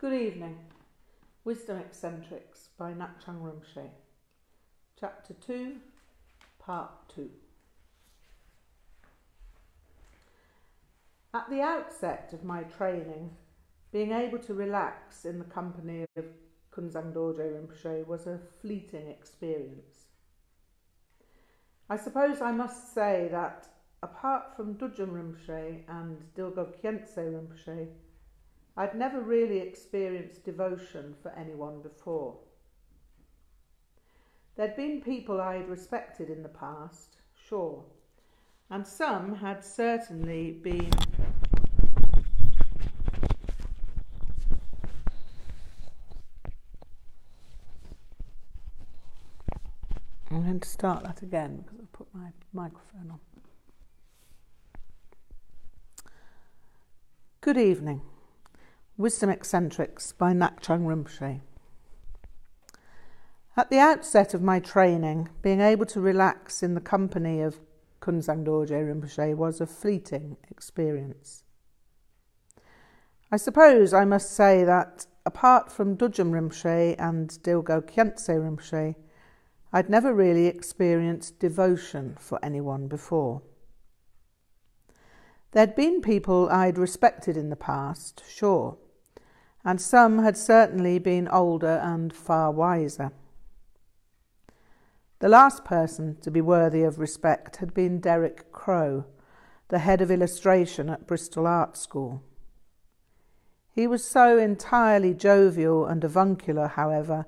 Good evening. Wisdom Eccentrics by Ngak'chang Rinpoche. Chapter 2, Part 2. At the outset of my training, being able to relax in the company of Kunzang Dorje Rinpoche was a fleeting experience. I suppose I must say that apart from Dudjom Rinpoche and Dilgo Khyentse Rinpoche, I'd never really experienced devotion for anyone before. There'd been people I'd respected in the past, sure, and some had certainly been. I'm going to start that again because I put my microphone on. Good evening. Wisdom Eccentrics by Ngak'chang Rinpoche. At the outset of my training, being able to relax in the company of Kunzang Dorje Rinpoche was a fleeting experience. I suppose I must say that apart from Dudjom Rinpoche and Dilgo Khyentse Rinpoche, I'd never really experienced devotion for anyone before. There'd been people I'd respected in the past, sure, and some had certainly been older and far wiser. The last person to be worthy of respect had been Derek Crow, the head of illustration at Bristol Art School. He was so entirely jovial and avuncular, however,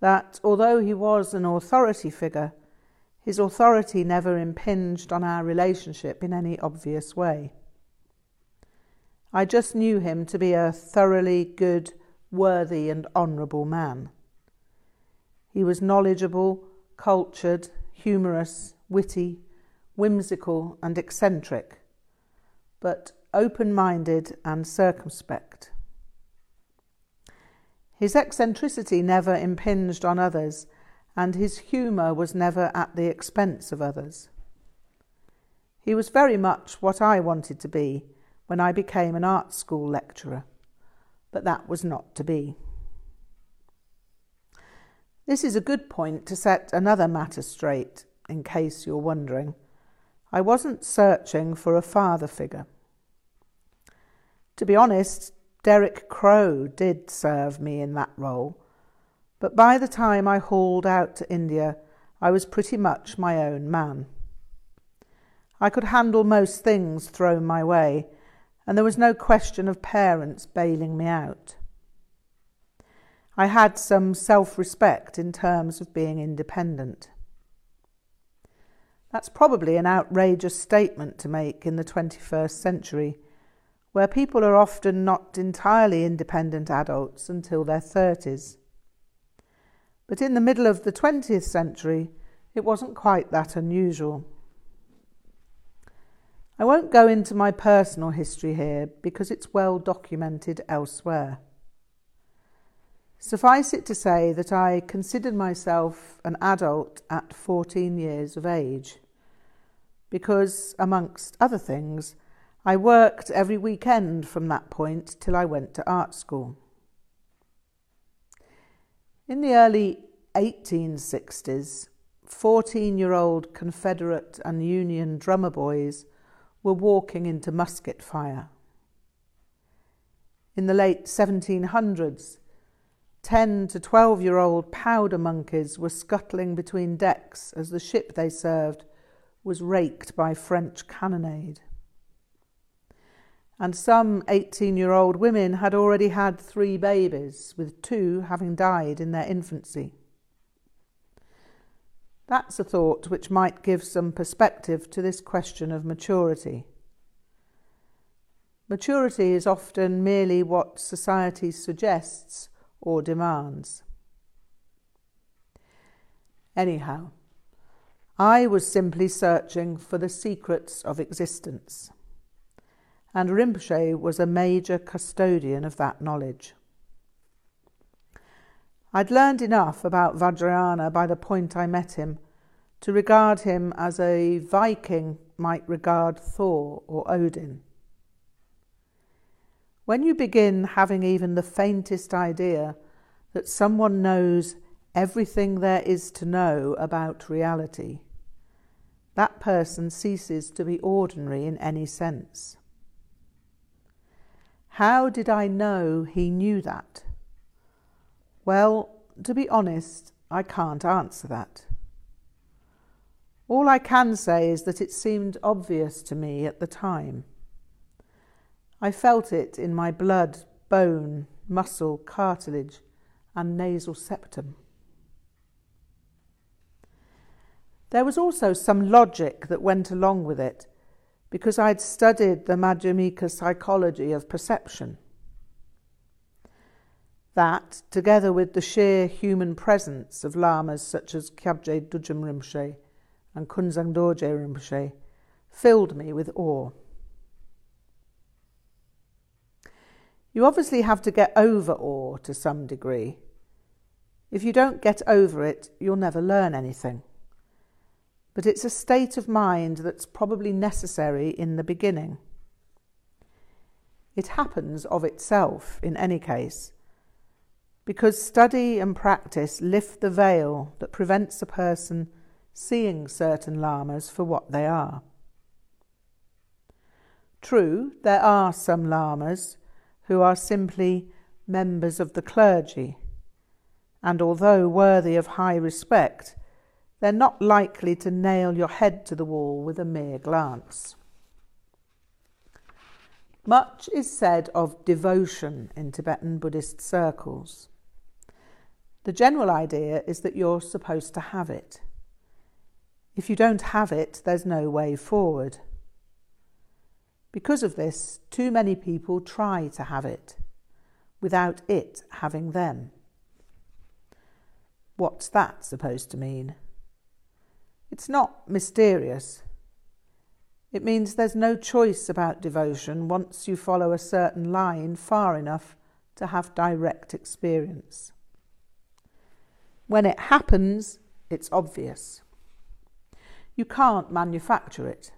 that although he was an authority figure, his authority never impinged on our relationship in any obvious way. I just knew him to be a thoroughly good, worthy, and honourable man. He was knowledgeable, cultured, humorous, witty, whimsical, and eccentric, but open minded and circumspect. His eccentricity never impinged on others, and his humour was never at the expense of others. He was very much what I wanted to be when I became an art school lecturer, but that was not to be. This is a good point to set another matter straight, in case you're wondering. I wasn't searching for a father figure. To be honest, Derek Crow did serve me in that role, but by the time I hauled out to India, I was pretty much my own man. I could handle most things thrown my way, and there was no question of parents bailing me out. I had some self respect in terms of being independent. That's probably an outrageous statement to make in the 21st century, where people are often not entirely independent adults until their 30s. But in the middle of the 20th century, it wasn't quite that unusual. I won't go into my personal history here because it's well documented elsewhere. Suffice it to say that I considered myself an adult at 14 years of age because, amongst other things, I worked every weekend from that point till I went to art school. In the early 1860s, 14 year old Confederate and Union drummer boys were walking into musket fire. In the late 1700s, 10 to 12 year old powder monkeys were scuttling between decks as the ship they served was raked by French cannonade. And some 18 year old women had already had three babies, with two having died in their infancy. That's a thought which might give some perspective to this question of maturity. Maturity is often merely what society suggests or demands. Anyhow, I was simply searching for the secrets of existence, and Rinpoche was a major custodian of that knowledge. I'd learned enough about Vajrayana by the point I met him to regard him as a Viking might regard Thor or Odin. When you begin having even the faintest idea that someone knows everything there is to know about reality, that person ceases to be ordinary in any sense. How did I know he knew that? Well, to be honest, I can't answer that. All I can say is that it seemed obvious to me at the time. I felt it in my blood, bone, muscle, cartilage, and nasal septum. There was also some logic that went along with it because I'd studied the Madhyamika psychology of perception. That, together with the sheer human presence of lamas such as Kyabje Dudjom Rinpoche and Kunzang Dorje Rinpoche, filled me with awe. You obviously have to get over awe to some degree. If you don't get over it, you'll never learn anything but it's a state of mind that's probably necessary in the beginning. It happens of itself in any case, because study and practice lift the veil that prevents a person seeing certain lamas for what they are. True, there are some lamas who are simply members of the clergy, and although worthy of high respect, they're not likely to nail your head to the wall with a mere glance. Much is said of devotion in Tibetan Buddhist circles. The general idea is that you're supposed to have it. If you don't have it, there's no way forward. Because of this, too many people try to have it without it having them. What's that supposed to mean? It's not mysterious. It means there's no choice about devotion once you follow a certain line far enough to have direct experience. When it happens, it's obvious. You can't manufacture it,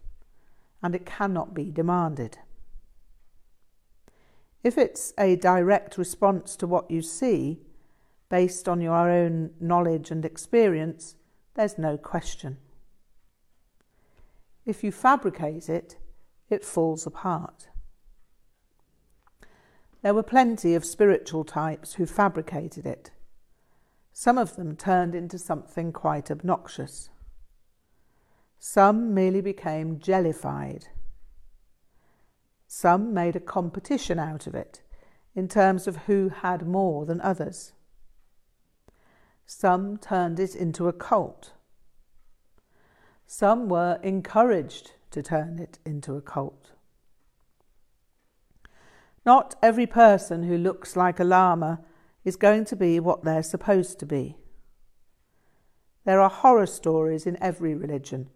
and it cannot be demanded. If it's a direct response to what you see, based on your own knowledge and experience, there's no question. If you fabricate it, it falls apart. There were plenty of spiritual types who fabricated it. Some of them turned into something quite obnoxious. Some merely became jellified. Some made a competition out of it in terms of who had more than others. Some turned it into a cult. Some were encouraged to turn it into a cult. Not every person who looks like a lama is going to be what they're supposed to be. There are horror stories in every religion,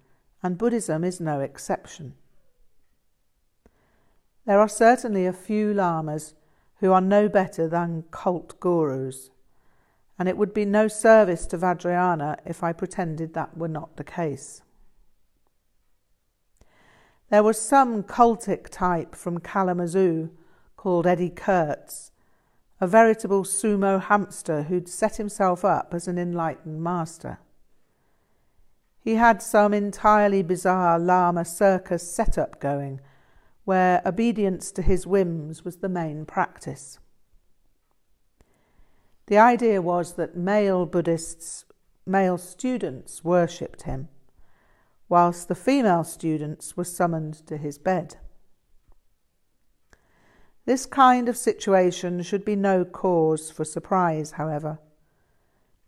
and Buddhism is no exception. There are certainly a few lamas who are no better than cult gurus, and it would be no service to Vajrayana if I pretended that were not the case. There was some cultic type from Kalamazoo called Eddie Kurtz, a veritable sumo hamster who'd set himself up as an enlightened master. He had some entirely bizarre Lama circus setup going, where obedience to his whims was the main practice. The idea was that male Buddhists, male students, worshipped him whilst the female students were summoned to his bed. This kind of situation should be no cause for surprise, however,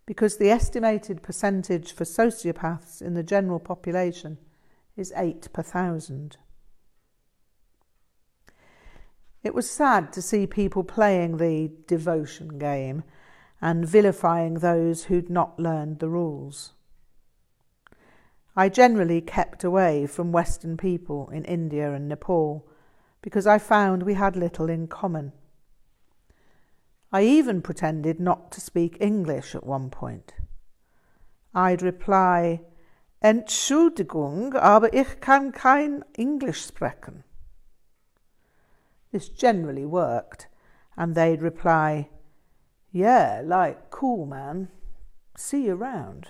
because the estimated percentage for sociopaths in the general population is 8 per thousand. It was sad to see people playing the devotion game and vilifying those who'd not learned the rules. I generally kept away from Western people in India and Nepal because I found we had little in common. I even pretended not to speak English at one point. I'd reply, Entschuldigung, aber ich kann kein Englisch sprechen. This generally worked, and they'd reply, Yeah, like, cool, man. See you round.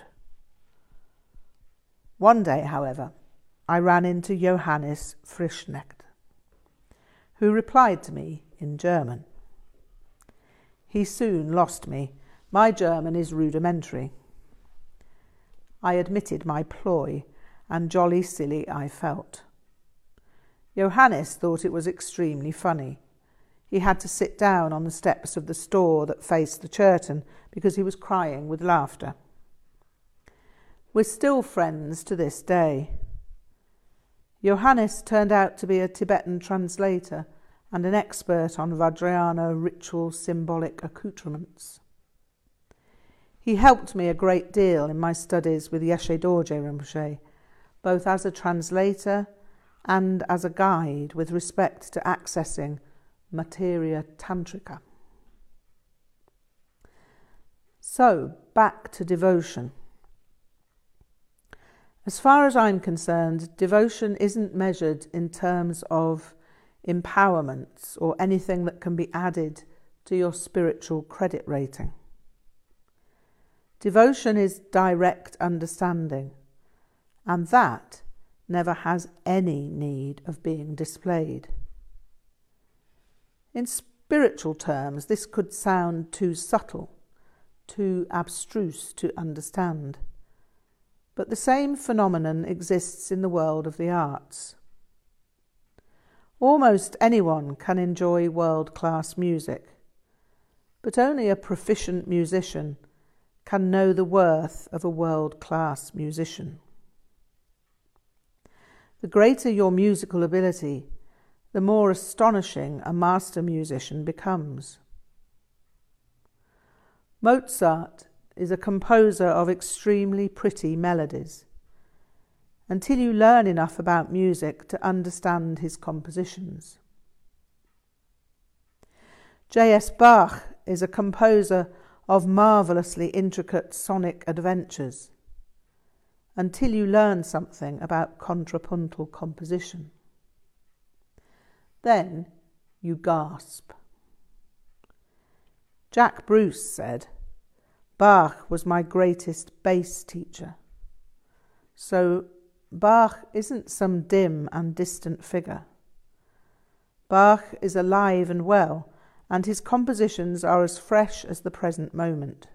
One day, however, I ran into Johannes Frischknecht, who replied to me in German. He soon lost me. My German is rudimentary. I admitted my ploy, and jolly silly I felt. Johannes thought it was extremely funny. He had to sit down on the steps of the store that faced the Chörten because he was crying with laughter. We're still friends to this day. Johannes turned out to be a Tibetan translator and an expert on Vajrayana ritual symbolic accoutrements. He helped me a great deal in my studies with Yeshe Dorje Rinpoche, both as a translator and as a guide with respect to accessing materia tantrica. So, back to devotion. As far as I'm concerned, devotion isn't measured in terms of empowerments or anything that can be added to your spiritual credit rating. Devotion is direct understanding, and that never has any need of being displayed. In spiritual terms, this could sound too subtle, too abstruse to understand. But the same phenomenon exists in the world of the arts. Almost anyone can enjoy world class music, but only a proficient musician can know the worth of a world class musician. The greater your musical ability, the more astonishing a master musician becomes. Mozart is a composer of extremely pretty melodies. Until you learn enough about music to understand his compositions. J.S. Bach is a composer of marvellously intricate sonic adventures until you learn something about contrapuntal composition. Then you gasp. Jack Bruce said, Bach was my greatest bass teacher. So Bach isn't some dim and distant figure. Bach is alive and well and his compositions are as fresh as the present moment.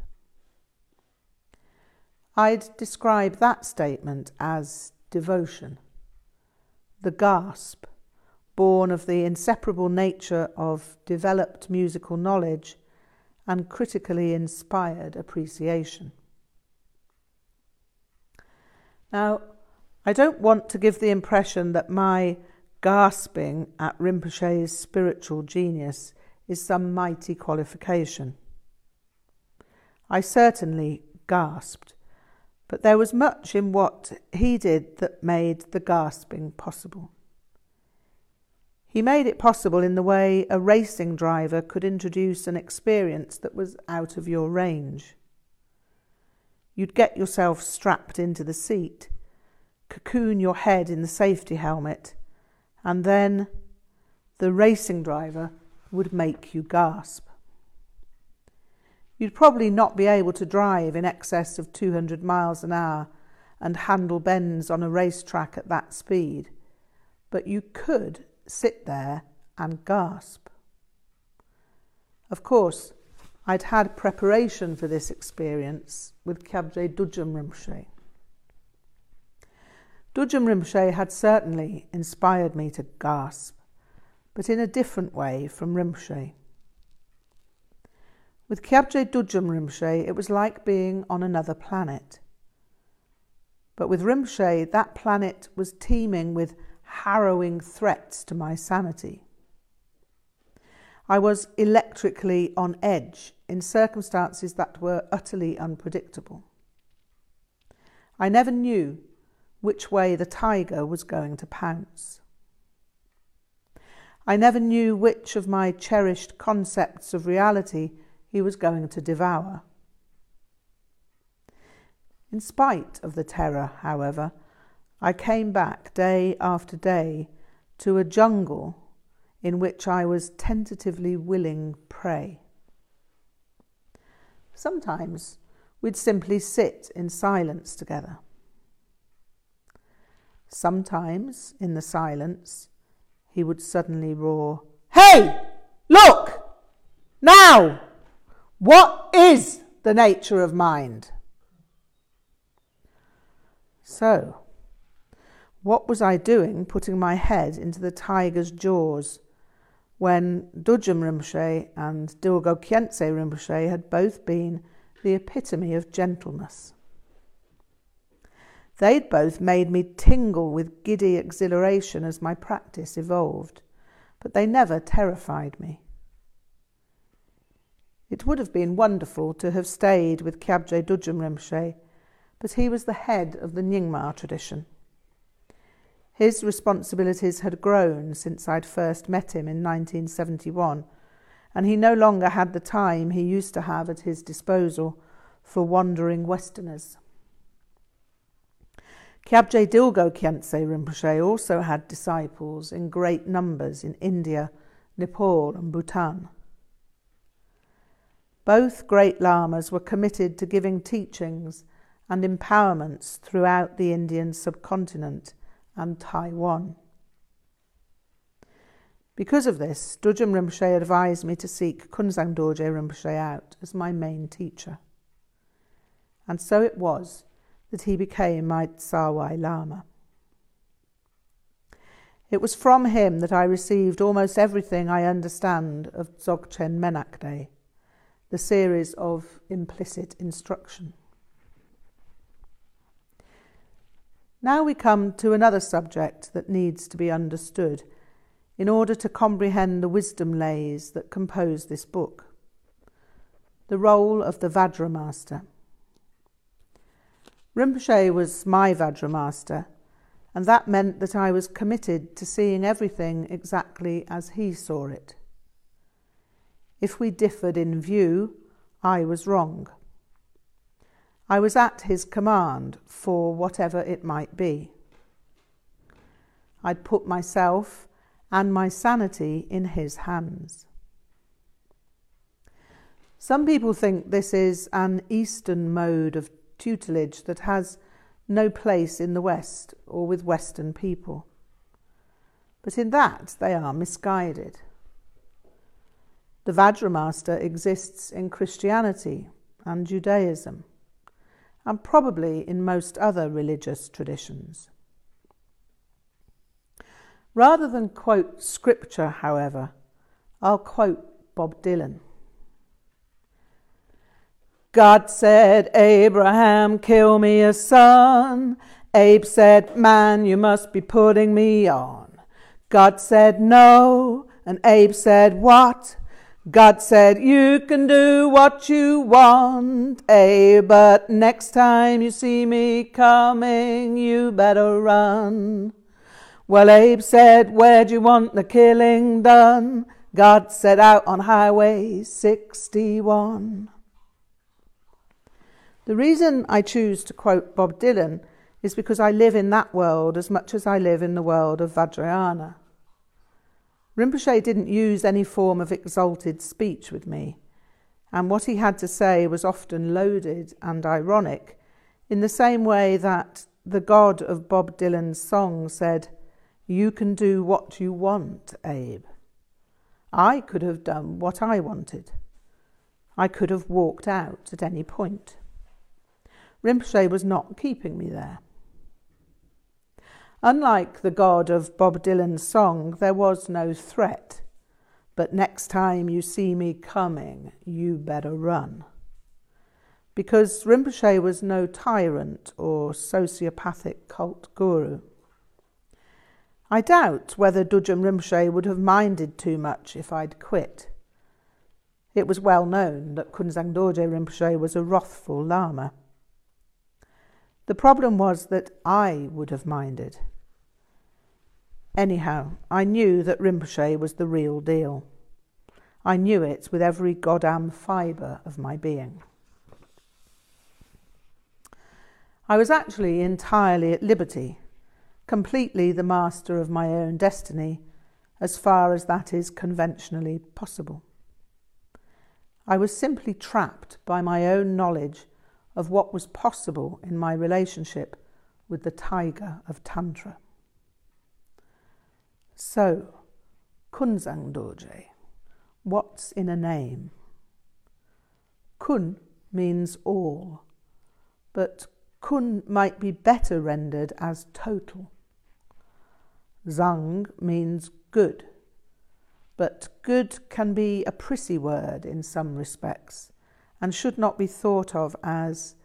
I'd describe that statement as devotion, the gasp born of the inseparable nature of developed musical knowledge and critically inspired appreciation. Now, I don't want to give the impression that my gasping at Rinpoche's spiritual genius is some mighty qualification. I certainly gasped, but there was much in what he did that made the gasping possible. He made it possible in the way a racing driver could introduce an experience that was out of your range. You'd get yourself strapped into the seat, cocoon your head in the safety helmet, and then the racing driver would make you gasp. You'd probably not be able to drive in excess of 200 miles an hour and handle bends on a racetrack at that speed, but you could sit there and gasp. Of course, I'd had preparation for this experience with Kyabje Dudjom Dudjom Rinpoche had certainly inspired me to gasp but in a different way from Rinpoche. With Kyabje Dudjom Rinpoche, it was like being on another planet. But with Rinpoche, that planet was teeming with harrowing threats to my sanity. I was electrically on edge in circumstances that were utterly unpredictable. I never knew which way the tiger was going to pounce. I never knew which of my cherished concepts of reality he was going to devour. In spite of the terror, however, I came back day after day to a jungle in which I was tentatively willing prey. Sometimes we'd simply sit in silence together. Sometimes, in the silence, he would suddenly roar, Hey! Look! Now! What is the nature of mind? So, what was I doing putting my head into the tiger's jaws when Dudjom Rinpoche and Dilgo Khyentse Rinpoche had both been the epitome of gentleness? They'd both made me tingle with giddy exhilaration as my practice evolved, but they never terrified me. It would have been wonderful to have stayed with Kyabje Dudjom Rinpoche, but he was the head of the Nyingma tradition. His responsibilities had grown since I'd first met him in 1971, and he no longer had the time he used to have at his disposal for wandering Westerners. Kyabje Dilgo Khyentse Rinpoche also had disciples in great numbers in India, Nepal, and Bhutan. Both great lamas were committed to giving teachings and empowerments throughout the Indian subcontinent and Taiwan. Because of this, Dudjom Rinpoche advised me to seek Kunzang Dorje Rinpoche out as my main teacher. And so it was that he became my Tsawai Lama. It was from him that I received almost everything I understand of Dzogchen Menakde the series of implicit instruction. Now we come to another subject that needs to be understood in order to comprehend the wisdom lays that compose this book the role of the Vajra Master. Rinpoche was my Vajra Master, and that meant that I was committed to seeing everything exactly as he saw it. If we differed in view, I was wrong. I was at his command for whatever it might be. I'd put myself and my sanity in his hands. Some people think this is an Eastern mode of tutelage that has no place in the West or with Western people. But in that they are misguided. The Vajramaster exists in Christianity and Judaism, and probably in most other religious traditions. Rather than quote scripture, however, I'll quote Bob Dylan. God said, Abraham, kill me a son. Abe said, Man, you must be putting me on. God said, No. And Abe said, What? God said, You can do what you want, Abe, But next time you see me coming, you better run. Well, Abe said, Where do you want the killing done? God said, Out on Highway 61. The reason I choose to quote Bob Dylan is because I live in that world as much as I live in the world of Vajrayana. Rinpoche didn't use any form of exalted speech with me, and what he had to say was often loaded and ironic, in the same way that the God of Bob Dylan's song said, You can do what you want, Abe. I could have done what I wanted. I could have walked out at any point. Rinpoche was not keeping me there. Unlike the God of Bob Dylan's song, there was no threat. But next time you see me coming, you better run. Because Rinpoche was no tyrant or sociopathic cult guru. I doubt whether Dudjom Rinpoche would have minded too much if I'd quit. It was well known that Kunzang Dorje Rinpoche was a wrathful Lama. The problem was that I would have minded. Anyhow, I knew that Rinpoche was the real deal. I knew it with every goddamn fibre of my being. I was actually entirely at liberty, completely the master of my own destiny, as far as that is conventionally possible. I was simply trapped by my own knowledge of what was possible in my relationship with the tiger of Tantra. So, Kunzang Dorje, what's in a name? Kun means all, but kun might be better rendered as total. Zang means good, but good can be a prissy word in some respects and should not be thought of as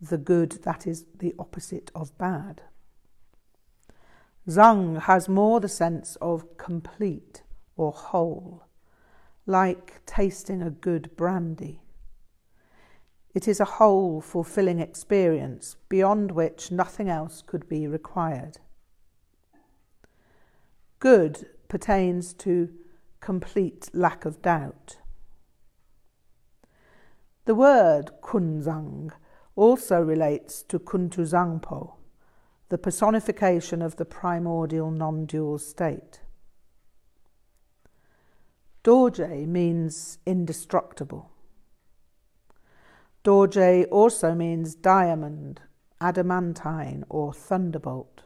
the good that is the opposite of bad. Zang has more the sense of complete or whole, like tasting a good brandy. It is a whole, fulfilling experience beyond which nothing else could be required. Good pertains to complete lack of doubt. The word kunzang also relates to kuntuzangpo, the personification of the primordial non dual state. Dorje means indestructible. Dorje also means diamond, adamantine, or thunderbolt.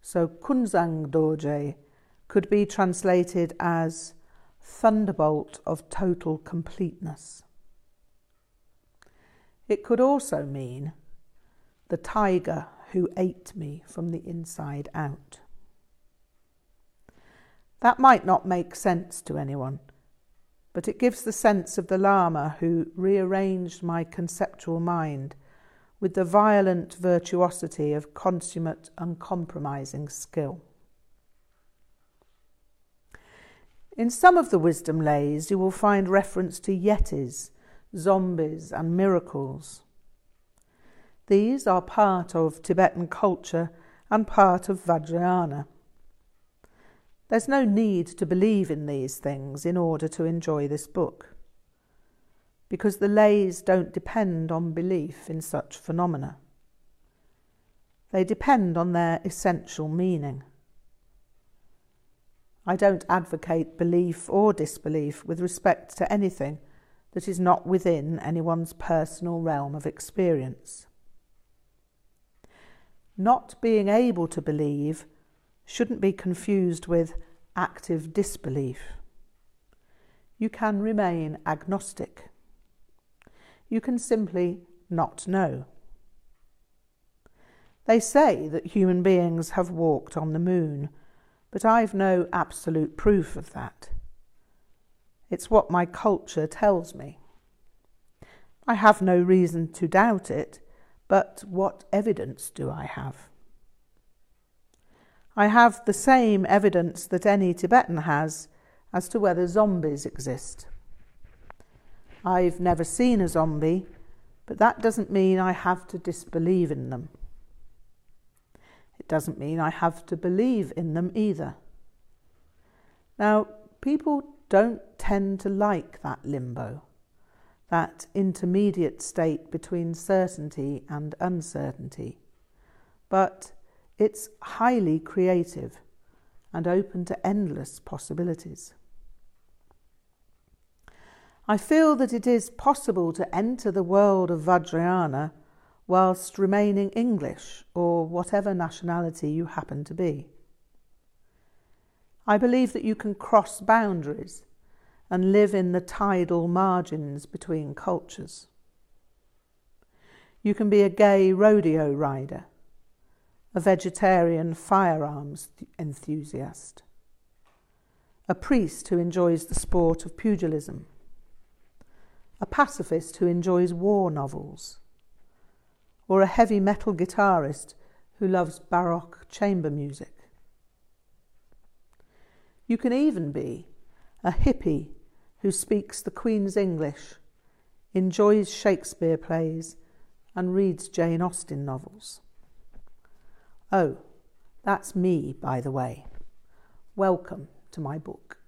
So Kunzang Dorje could be translated as thunderbolt of total completeness. It could also mean the tiger who ate me from the inside out. That might not make sense to anyone, but it gives the sense of the Lama who rearranged my conceptual mind with the violent virtuosity of consummate, uncompromising skill. In some of the wisdom lays, you will find reference to yetis, zombies, and miracles. These are part of Tibetan culture and part of Vajrayana. There's no need to believe in these things in order to enjoy this book, because the lays don't depend on belief in such phenomena. They depend on their essential meaning. I don't advocate belief or disbelief with respect to anything that is not within anyone's personal realm of experience. Not being able to believe shouldn't be confused with active disbelief. You can remain agnostic. You can simply not know. They say that human beings have walked on the moon, but I've no absolute proof of that. It's what my culture tells me. I have no reason to doubt it, but what evidence do I have? I have the same evidence that any Tibetan has as to whether zombies exist. I've never seen a zombie, but that doesn't mean I have to disbelieve in them. Doesn't mean I have to believe in them either. Now, people don't tend to like that limbo, that intermediate state between certainty and uncertainty. But it's highly creative and open to endless possibilities. I feel that it is possible to enter the world of Vajrayana whilst remaining English or whatever nationality you happen to be. I believe that you can cross boundaries and live in the tidal margins between cultures. You can be a gay rodeo rider a vegetarian firearms enthusiast, a priest who enjoys the sport of pugilism, a pacifist who enjoys war novels, or a heavy metal guitarist who loves Baroque chamber music. You can even be a hippie who speaks the Queen's English, enjoys Shakespeare plays, and reads Jane Austen novels. Oh, that's me, by the way. Welcome to my book.